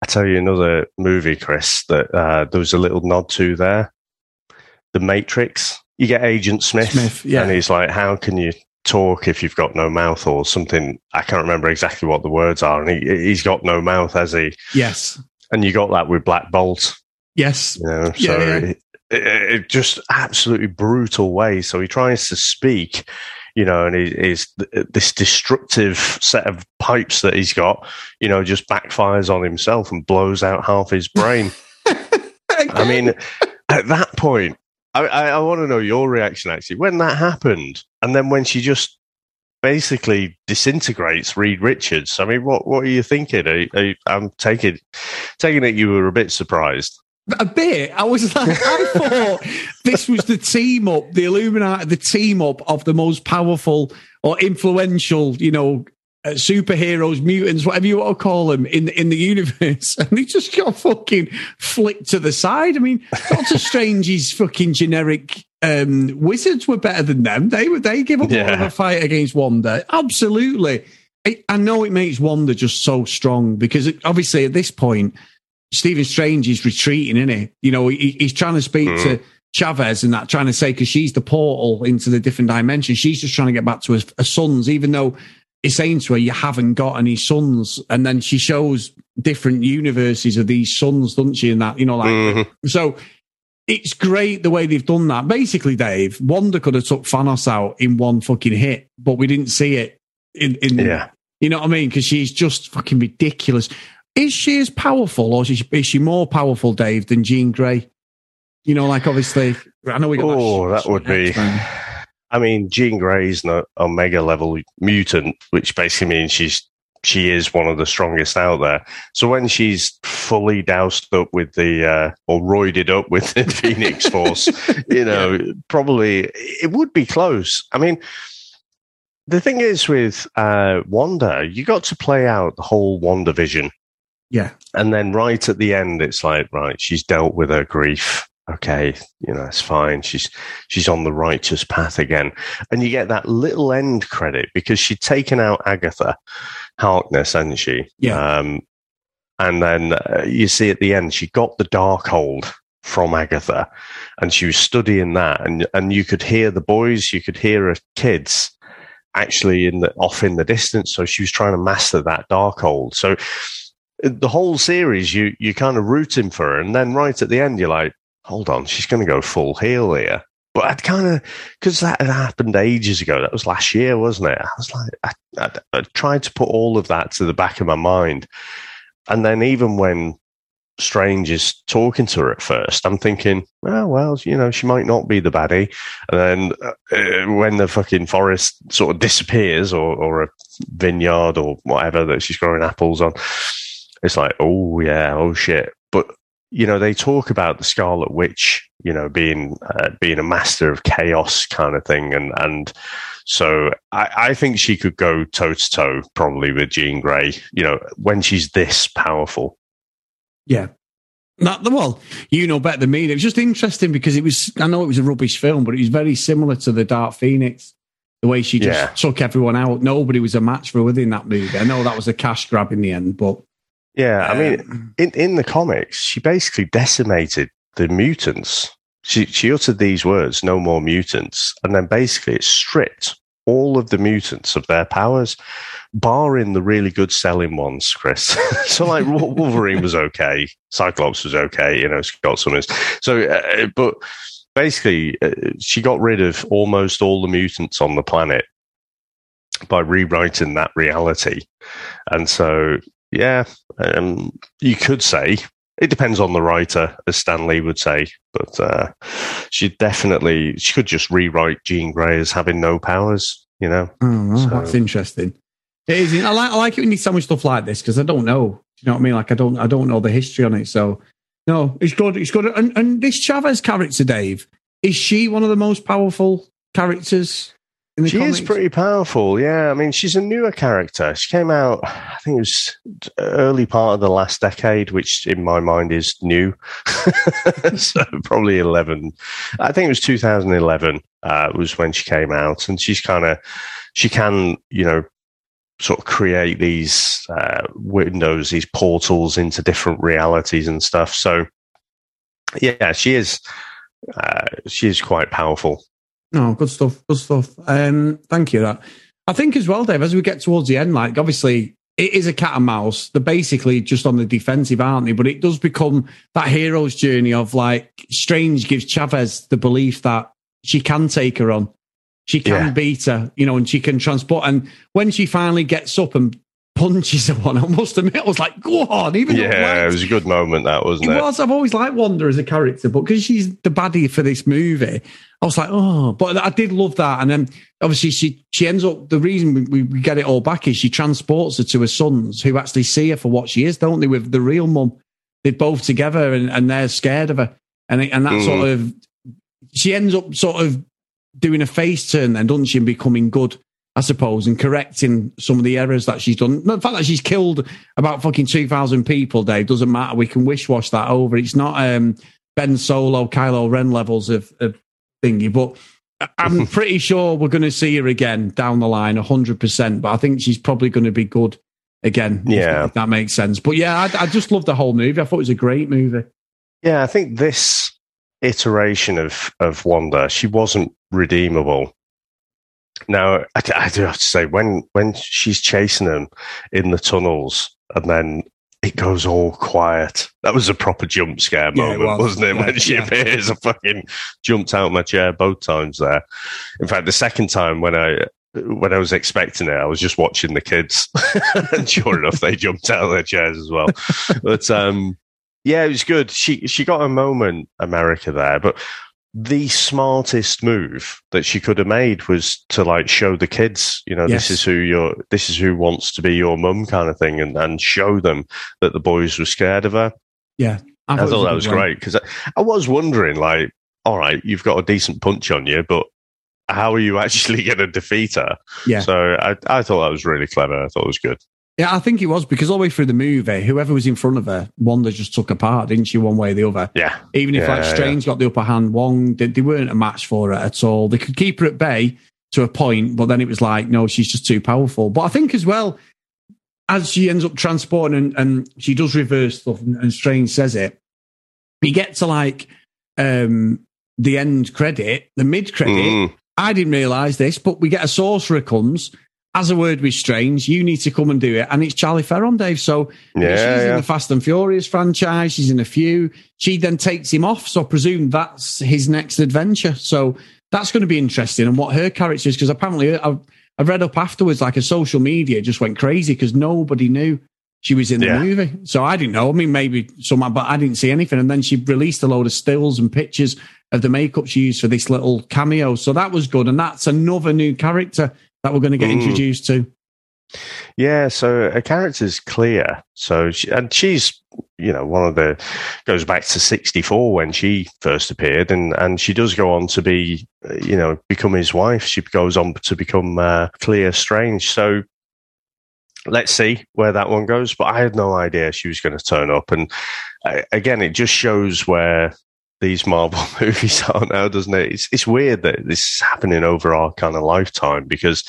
[SPEAKER 7] I tell you another movie, Chris, that uh, there was a little nod to there. The Matrix. You get Agent Smith,
[SPEAKER 6] Smith, yeah.
[SPEAKER 7] and he's like, "How can you talk if you've got no mouth?" Or something. I can't remember exactly what the words are, and he, he's got no mouth, has he?
[SPEAKER 6] Yes,
[SPEAKER 7] And you got that with Black Bolt.
[SPEAKER 6] yes,
[SPEAKER 7] You know,
[SPEAKER 6] Yeah,
[SPEAKER 7] so
[SPEAKER 6] yeah.
[SPEAKER 7] It, it, it just absolutely brutal way. So he tries to speak, you know, and he is this destructive set of pipes that he's got, you know, just backfires on himself and blows out half his brain. I mean, at that point, I, I, I want to know your reaction actually when that happened, and then when she just basically disintegrates Reed Richards. I mean, what what are you thinking? Are, are I'm taking taking it you were a bit surprised.
[SPEAKER 6] A bit. I was like, I thought this was the team up, the Illuminati, the team up of the most powerful or influential, you know, uh, superheroes, mutants, whatever you want to call them in in the universe, and they just got fucking flicked to the side. I mean, Doctor Strange's fucking generic um, wizards were better than them. They were they give up
[SPEAKER 7] Yeah.
[SPEAKER 6] a fight against Wanda. Absolutely. I, I know it makes Wanda just so strong because it, obviously at this point, Stephen Strange is retreating, isn't he? You know, he, he's trying to speak to Chavez and that, trying to say because she's the portal into the different dimensions. She's just trying to get back to her, her sons, even though he's saying to her, "You haven't got any sons." And then she shows different universes of these sons, doesn't she? And that, you know, like
[SPEAKER 7] Mhm.
[SPEAKER 6] so. It's great the way they've done that. Basically, Dave, Wanda could have took Thanos out in one fucking hit, but we didn't see it in, in
[SPEAKER 7] Yeah.
[SPEAKER 6] you know what I mean? Because she's just fucking ridiculous. Is she as powerful, or is she, is she more powerful, Dave, than Jean Grey? You know, like obviously, I know we got.
[SPEAKER 7] Oh, that would be. I mean, Jean Grey's an omega level mutant, which basically means she's she is one of the strongest out there. So when she's fully doused up with the uh, or roided up with the Phoenix Force, you know, probably it would be close. I mean, the thing is with uh, Wanda, you got to play out the whole WandaVision.
[SPEAKER 6] Yeah,
[SPEAKER 7] And then right at the end, it's like, right, she's dealt with her grief. okay, you know, it's fine. She's she's on the righteous path again, and you get that little end credit because she'd taken out Agatha Harkness, hadn't she?
[SPEAKER 6] Yeah.
[SPEAKER 7] Um, and then uh, you see at the end, she got the Darkhold from Agatha, and she was studying that, and and you could hear the boys, you could hear her kids actually in the off in the distance. So she was trying to master that Darkhold. So the whole series, you you kind of rooting for her, and then right at the end, you're like, hold on, she's going to go full heel here. But I'd kind of because that had happened ages ago. That was last year, wasn't it? I was like, I, I, I tried to put all of that to the back of my mind, and then even when Strange is talking to her at first, I'm thinking, oh, well, you know, she might not be the baddie. And then uh, when the fucking forest sort of disappears or, or a vineyard or whatever that she's growing apples on, it's like, oh, yeah, oh, shit. But, you know, they talk about the Scarlet Witch, you know, being, uh, being a master of chaos kind of thing. And, and, so I, I think she could go toe to toe probably with Jean Grey, you know, when she's this powerful.
[SPEAKER 6] Yeah. Not the well, you know better than me. It was just interesting because it was. I know it was a rubbish film, but it was very similar to the Dark Phoenix. The way she just
[SPEAKER 7] Yeah.
[SPEAKER 6] took everyone out. Nobody was a match for her within that movie. I know that was a cash grab in the end, but
[SPEAKER 7] Yeah, I mean,
[SPEAKER 6] um,
[SPEAKER 7] in in the comics, she basically decimated the mutants. She she uttered these words, "No more mutants," and then basically it stripped all of the mutants of their powers, barring the really good selling ones, Chris. so like Wolverine was okay, Cyclops was okay, you know, Scott Summers. So, uh, but basically, uh, she got rid of almost all the mutants on the planet by rewriting that reality, and so yeah, um, you could say it depends on the writer, as Stan Lee would say, but uh, she definitely she could just rewrite Jean Grey as having no powers. You know,
[SPEAKER 6] Oh,
[SPEAKER 7] So-
[SPEAKER 6] that's interesting. It is. I like. I like it when you so much stuff like this because I don't know. Do you know what I mean? Like I don't. I don't know the history on it. So no, it's good. It's good. And, and this Chavez character, Dave, is she one of the most powerful characters
[SPEAKER 7] she
[SPEAKER 6] comics?
[SPEAKER 7] is pretty powerful. Yeah, I mean, she's a newer character. She came out, I think it was early part of the last decade, which in my mind is new. so probably eleven. I think it was 2011 uh, was when she came out, and she's kind of she can you know sort of create these uh, windows, these portals into different realities and stuff. So yeah, she is. Uh, she is quite powerful.
[SPEAKER 6] No, good stuff. Good stuff. Um, thank you. That I think as well, Dave. As we get towards the end, like obviously it is a cat and mouse. They're basically just on the defensive, aren't they? But it does become that hero's journey of like Strange gives Chavez the belief that she can take her on, she can
[SPEAKER 7] Yeah.
[SPEAKER 6] beat her, you know, and she can transport. And when she finally gets up and punches her one, I must admit, I was like, go on, even though
[SPEAKER 7] Yeah, it was a good moment, that wasn't
[SPEAKER 6] it
[SPEAKER 7] it?
[SPEAKER 6] was. I've always liked Wanda as a character, but because she's the baddie for this movie, I was like, oh. But I did love that. And then obviously she she ends up. The reason we, we get it all back is she transports her to her sons, who actually see her for what she is, don't they? With the real mum, they're both together, and, and they're scared of her, and and that
[SPEAKER 7] Mm.
[SPEAKER 6] sort of she ends up sort of doing a face turn, then doesn't she, and becoming good. I suppose, and correcting some of the errors that she's done. The fact that she's killed about fucking 2,000 people, Dave, doesn't matter. We can wish wash that over. It's not um, Ben Solo, Kylo Ren levels of, of thingy, but I'm pretty sure we're going to see her again down the line, 100%. But I think she's probably going to be good again.
[SPEAKER 7] Yeah.
[SPEAKER 6] That makes sense. But yeah, I, I just love the whole movie. I thought it was a great movie.
[SPEAKER 7] Yeah, I think this iteration of of Wanda, she wasn't redeemable. Now, I, I do have to say, when when she's chasing him in the tunnels, and then it goes all quiet. That was a proper jump scare moment,
[SPEAKER 6] was.
[SPEAKER 7] not it?
[SPEAKER 6] Yeah,
[SPEAKER 7] When she
[SPEAKER 6] yeah.
[SPEAKER 7] appears, I fucking jumped out of my chair both times there. In fact, the second time when I when I was expecting it, I was just watching the kids, and sure enough, they jumped out of their chairs as well. But um, yeah, it was good. She she got a moment, America there, but the smartest move that she could have made was to like show the kids, you know,
[SPEAKER 6] Yes.
[SPEAKER 7] this is who your this is who wants to be your mum kind of thing, and and show them that the boys were scared of her.
[SPEAKER 6] Yeah.
[SPEAKER 7] I, thought
[SPEAKER 6] a
[SPEAKER 7] that was great because I, I was wondering, like, all right, you've got a decent punch on you, but how are you actually going to defeat her?
[SPEAKER 6] Yeah.
[SPEAKER 7] So I I thought that was really clever. I thought it was good.
[SPEAKER 6] Yeah, I think it was because all the way through the movie, whoever was in front of her, Wanda just took apart, didn't she, one way or the other?
[SPEAKER 7] Yeah.
[SPEAKER 6] Even if
[SPEAKER 7] Yeah,
[SPEAKER 6] like Strange got the upper hand, Wong, they, they weren't a match for her at all. They could keep her at bay to a point, but then it was like, no, she's just too powerful. But I think as well, as she ends up transporting and, and she does reverse stuff, and, and Strange says it, we get to like um, the end credit, the mid credit.
[SPEAKER 7] Mm.
[SPEAKER 6] I didn't realize this, but we get a sorcerer comes as a word with Strange. You need to come and do it, and it's Charlize Theron, Dave. So
[SPEAKER 7] Yeah,
[SPEAKER 6] she's in the Fast and Furious franchise. She's in a few. She then takes him off, so I presume that's his next adventure. So that's going to be interesting, and what her character is because apparently uh, I've, I've read up afterwards, like a social media just went crazy because nobody knew she was in the
[SPEAKER 7] Yeah.
[SPEAKER 6] movie. So I didn't know. I mean, maybe someone, but I didn't see anything. And then she released a load of stills and pictures of the makeup she used for this little cameo. So that was good. And that's another new character that we're going to get
[SPEAKER 7] Mm.
[SPEAKER 6] introduced to.
[SPEAKER 7] Yeah, so her character's Clea. So she, and she's you know one of the goes back to 64 when she first appeared and and she does go on to be you know become his wife. She goes on to become uh, Clea Strange. So let's see where that one goes, but I had no idea she was going to turn up and uh, again it just shows where these Marvel movies are now, doesn't it? It's it's weird that this is happening over our kind of lifetime because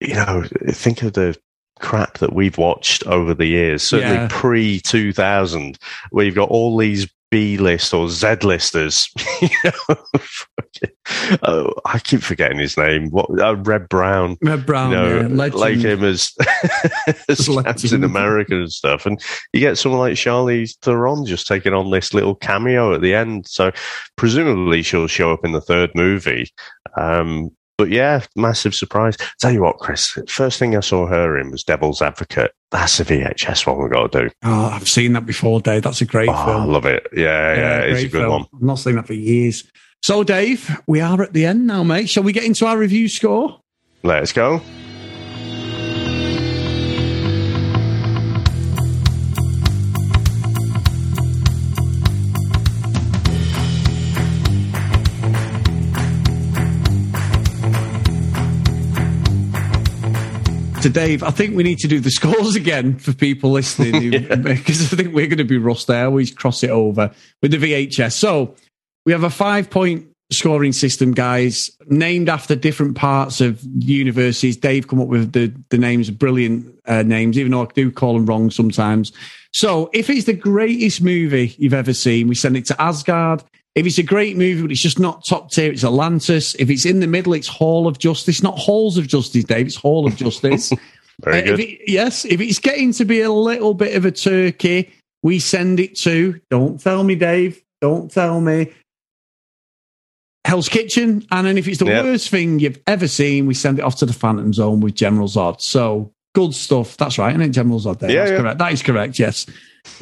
[SPEAKER 7] you know, think of the crap that we've watched over the years, certainly
[SPEAKER 6] Yeah.
[SPEAKER 7] pre 2000, where you've got all these B list or Z listers. You know, fucking- oh, I keep forgetting his name. What uh, Reb Brown?
[SPEAKER 6] Reb Brown,
[SPEAKER 7] you know,
[SPEAKER 6] yeah, legend.
[SPEAKER 7] like him as, as Captain America and stuff. And you get someone like Charlize Theron just taking on this little cameo at the end. So presumably she'll show up in the third movie. Um, but yeah, massive surprise. Tell you what, Chris, first thing I saw her in was Devil's Advocate. That's a VHS one we've got to do.
[SPEAKER 6] Oh, I've seen that before, Dave. That's a great
[SPEAKER 7] Oh, I love it. Yeah, yeah, it's a good
[SPEAKER 6] film.
[SPEAKER 7] one.
[SPEAKER 6] I've not seen that for years. So, Dave, we are at the end now, mate. Shall we get into our review score?
[SPEAKER 7] Let's go.
[SPEAKER 6] To Dave, I think we need to do the scores again for people listening who- because I think we're going to be rust there. We cross it over with the VHS. So we have a five point scoring system, guys, named after different parts of universes. Dave come up with the, the names, brilliant uh, names, even though I do call them wrong sometimes. So if it's the greatest movie you've ever seen, we send it to Asgard. If it's a great movie, but it's just not top tier, it's Atlantis. If it's in the middle, it's Hall of Justice, not Halls of Justice, Dave. It's Hall of Justice.
[SPEAKER 7] Very
[SPEAKER 6] Uh, if it- yes, if it's getting to be a little bit of a turkey, we send it to, don't tell me, Dave, don't tell me, Hell's Kitchen. And then if it's the
[SPEAKER 7] Yep.
[SPEAKER 6] worst thing you've ever seen, we send it off to the Phantom Zone with General Zod. So good stuff. That's right, isn't it, General Zod? There?
[SPEAKER 7] Yeah,
[SPEAKER 6] That's
[SPEAKER 7] yeah.
[SPEAKER 6] correct. That is correct, yes.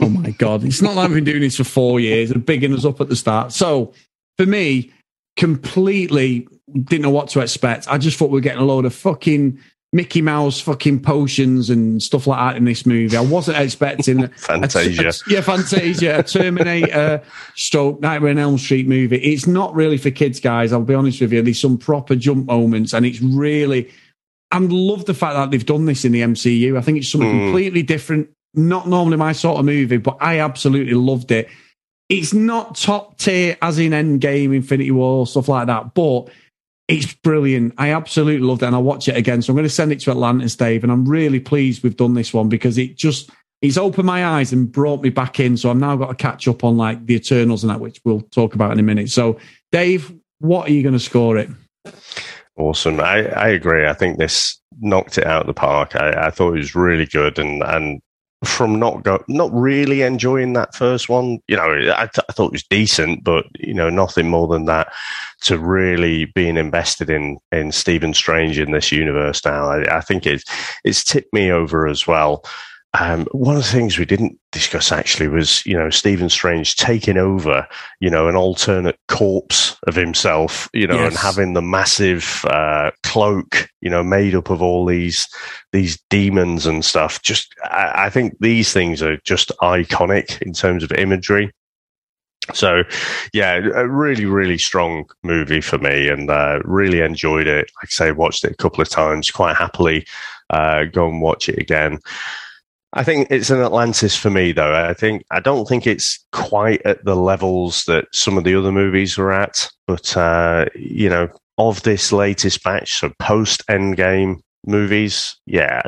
[SPEAKER 6] Oh my God. It's not like we've been doing this for four years and bigging us up at the start. So for me, completely didn't know what to expect. I just thought we were getting a load of fucking Mickey Mouse fucking potions and stuff like that in this movie. I wasn't expecting
[SPEAKER 7] Fantasia.
[SPEAKER 6] a- a- yeah, Fantasia, a Terminator, stroke Nightmare on Elm Street movie. It's not really for kids, guys. I'll be honest with you. There's some proper jump moments, and it's really. I love the fact that they've done this in the MCU. I think it's something
[SPEAKER 7] Mm.
[SPEAKER 6] completely different. Not normally my sort of movie, but I absolutely loved it. It's not top tier as in Endgame, Infinity War, stuff like that, but it's brilliant. I absolutely loved it, and I'll watch it again. So I'm going to send it to Atlantis, Dave, and I'm really pleased we've done this one because it just it's opened my eyes and brought me back in. So I've now got to catch up on like the Eternals and that, which we'll talk about in a minute. So, Dave, what are you going to score it?
[SPEAKER 7] Awesome. I, I agree. I think this knocked it out of the park. I, I thought it was really good, and and from not go, not really enjoying that first one, you know, I, th- I thought it was decent, but you know, nothing more than that. To really being invested in in Stephen Strange in this universe now, I, I think it's it's tipped me over as well. Um, one of the things we didn't discuss actually was, you know, Stephen Strange taking over, you know, an alternate corpse of himself, you know, and having the massive uh, cloak, you know, made up of all these these demons and stuff. Just, I, I think these things are just iconic in terms of imagery. So, yeah, a really, really strong movie for me, and uh, really enjoyed it. Like I say, watched it a couple of times quite happily. uh, go and watch it again. I think it's an Atlantis for me, though. I think I don't think it's quite at the levels that some of the other movies were at, but uh, you know, of this latest batch, so post Endgame movies, yeah,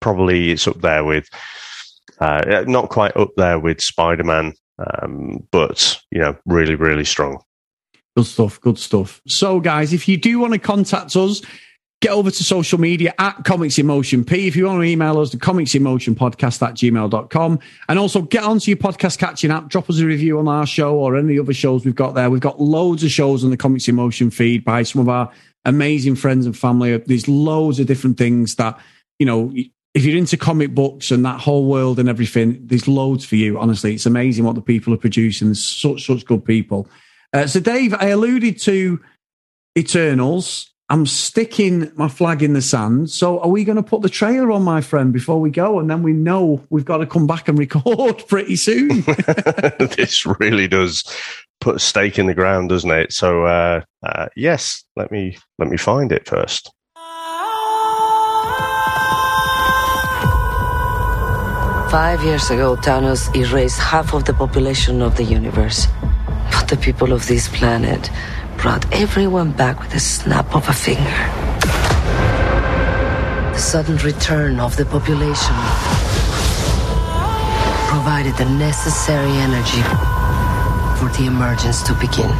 [SPEAKER 7] probably it's up there with, uh, not quite up there with Spider Man, um, but you know, really, really strong.
[SPEAKER 6] Good stuff. Good stuff. So, guys, if you do want to contact us, get over to social media at Comics in Motion P. If you want to email us, the Comics in Motion Podcast at gmail.com. And also get onto your podcast catching app, drop us a review on our show or any other shows we've got there. We've got loads of shows on the Comics in Motion feed by some of our amazing friends and family. There's loads of different things that, you know, if you're into comic books and that whole world and everything, there's loads for you. Honestly, it's amazing what the people are producing. There's such, such good people. Uh, so, Dave, I alluded to Eternals. I'm sticking my flag in the sand. So, are we going to put the trailer on, my friend, before we go? And then we know we've got to come back and record pretty soon.
[SPEAKER 7] this really does put a stake in the ground, doesn't it? So, uh, uh, yes, let me let me find it first.
[SPEAKER 10] Five years ago, Thanos erased half of the population of the universe. But the people of this planet brought everyone back with a snap of a finger. The sudden return of the population provided the necessary energy for the emergence to begin.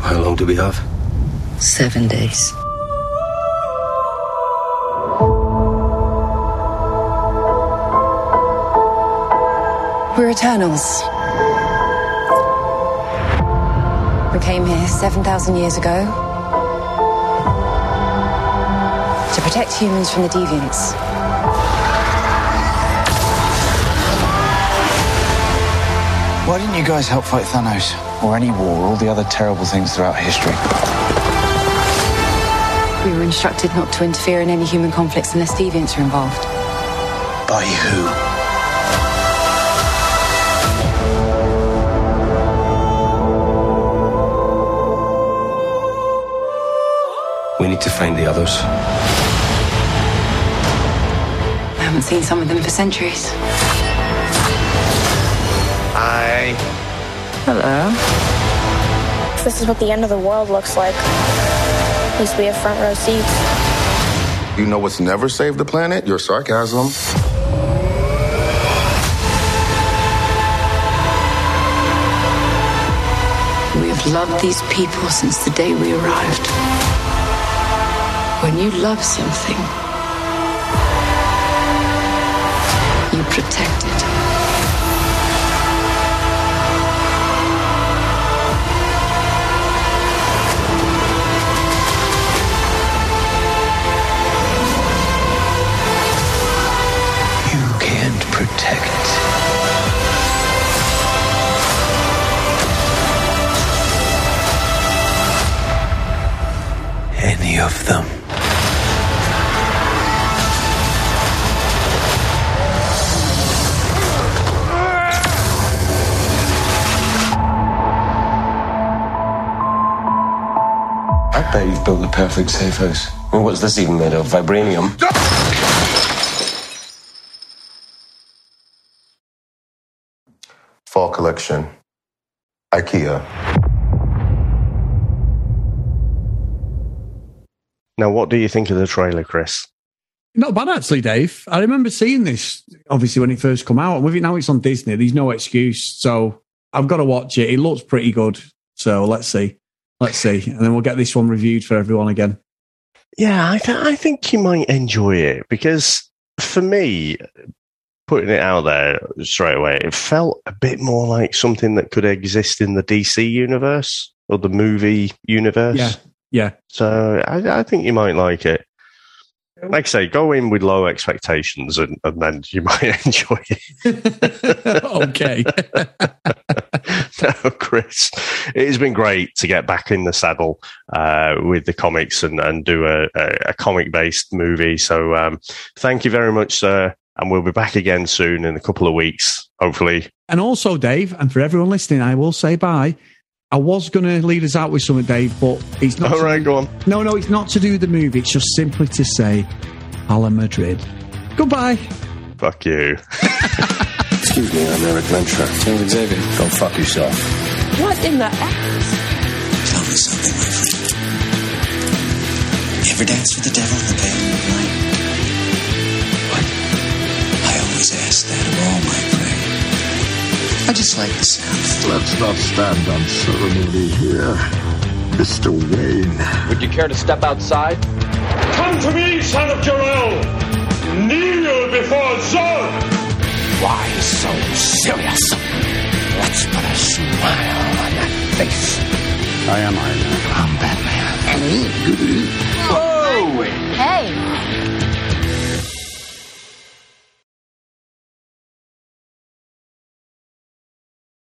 [SPEAKER 4] How long do we have?
[SPEAKER 10] Seven days.
[SPEAKER 8] We're Eternals. We came here 7,000 years ago to protect humans from the deviants.
[SPEAKER 11] Why didn't you guys help fight Thanos? Or any war, or all the other terrible things throughout history?
[SPEAKER 8] We were instructed not to interfere in any human conflicts unless deviants are involved.
[SPEAKER 11] By who?
[SPEAKER 4] Find the others.
[SPEAKER 8] I haven't seen some of them for centuries.
[SPEAKER 7] Hi.
[SPEAKER 10] Hello.
[SPEAKER 12] This is what the end of the world looks like. At least we have front row seats.
[SPEAKER 1] You know what's never saved the planet? Your sarcasm.
[SPEAKER 8] We have loved these people since the day we arrived. When you love something,
[SPEAKER 4] I bet you've built the perfect safe house. I mean, what's this even made of? Vibranium?
[SPEAKER 1] Fall collection. IKEA.
[SPEAKER 7] Now, what do you think of the trailer, Chris?
[SPEAKER 6] Not bad, actually, Dave. I remember seeing this, obviously, when it first come out. And with it now it's on Disney, there's no excuse. So I've got to watch it. It looks pretty good. So let's see. Let's see. And then we'll get this one reviewed for everyone again.
[SPEAKER 7] Yeah, I, th- I think you might enjoy it because for me, putting it out there straight away, it felt a bit more like something that could exist in the DC universe or the movie universe.
[SPEAKER 6] Yeah. Yeah.
[SPEAKER 7] So I, I think you might like it. Like I say, go in with low expectations and, and then you might enjoy it.
[SPEAKER 6] okay.
[SPEAKER 7] no, Chris, it has been great to get back in the saddle uh, with the comics and, and do a, a, comic based movie. So um, thank you very much, sir. And we'll be back again soon in a couple of weeks, hopefully.
[SPEAKER 6] And also, Dave, and for everyone listening, I will say bye. I was going to lead us out with something, Dave, but it's not.
[SPEAKER 7] All
[SPEAKER 6] to-
[SPEAKER 7] right, go on.
[SPEAKER 6] No, no, it's not to do with the movie. It's just simply to say, Hala Madrid. Goodbye.
[SPEAKER 7] Fuck you.
[SPEAKER 11] Excuse me, I'm Erik Lehnsherr. King Xavier. Go fuck yourself.
[SPEAKER 3] What in the ass?
[SPEAKER 4] Tell me something, my friend. You ever dance with the devil in the pale moonlight? What? I always ask that of all my prey. I just like the sound.
[SPEAKER 13] Let's not stand on ceremony here, Mr. Wayne.
[SPEAKER 5] Would you care to step outside?
[SPEAKER 14] Come to me, son of Jor-El! Kneel before Zod!
[SPEAKER 15] Why so serious? Let's put a smile on that face.
[SPEAKER 13] I am Iron Man.
[SPEAKER 15] I'm Batman.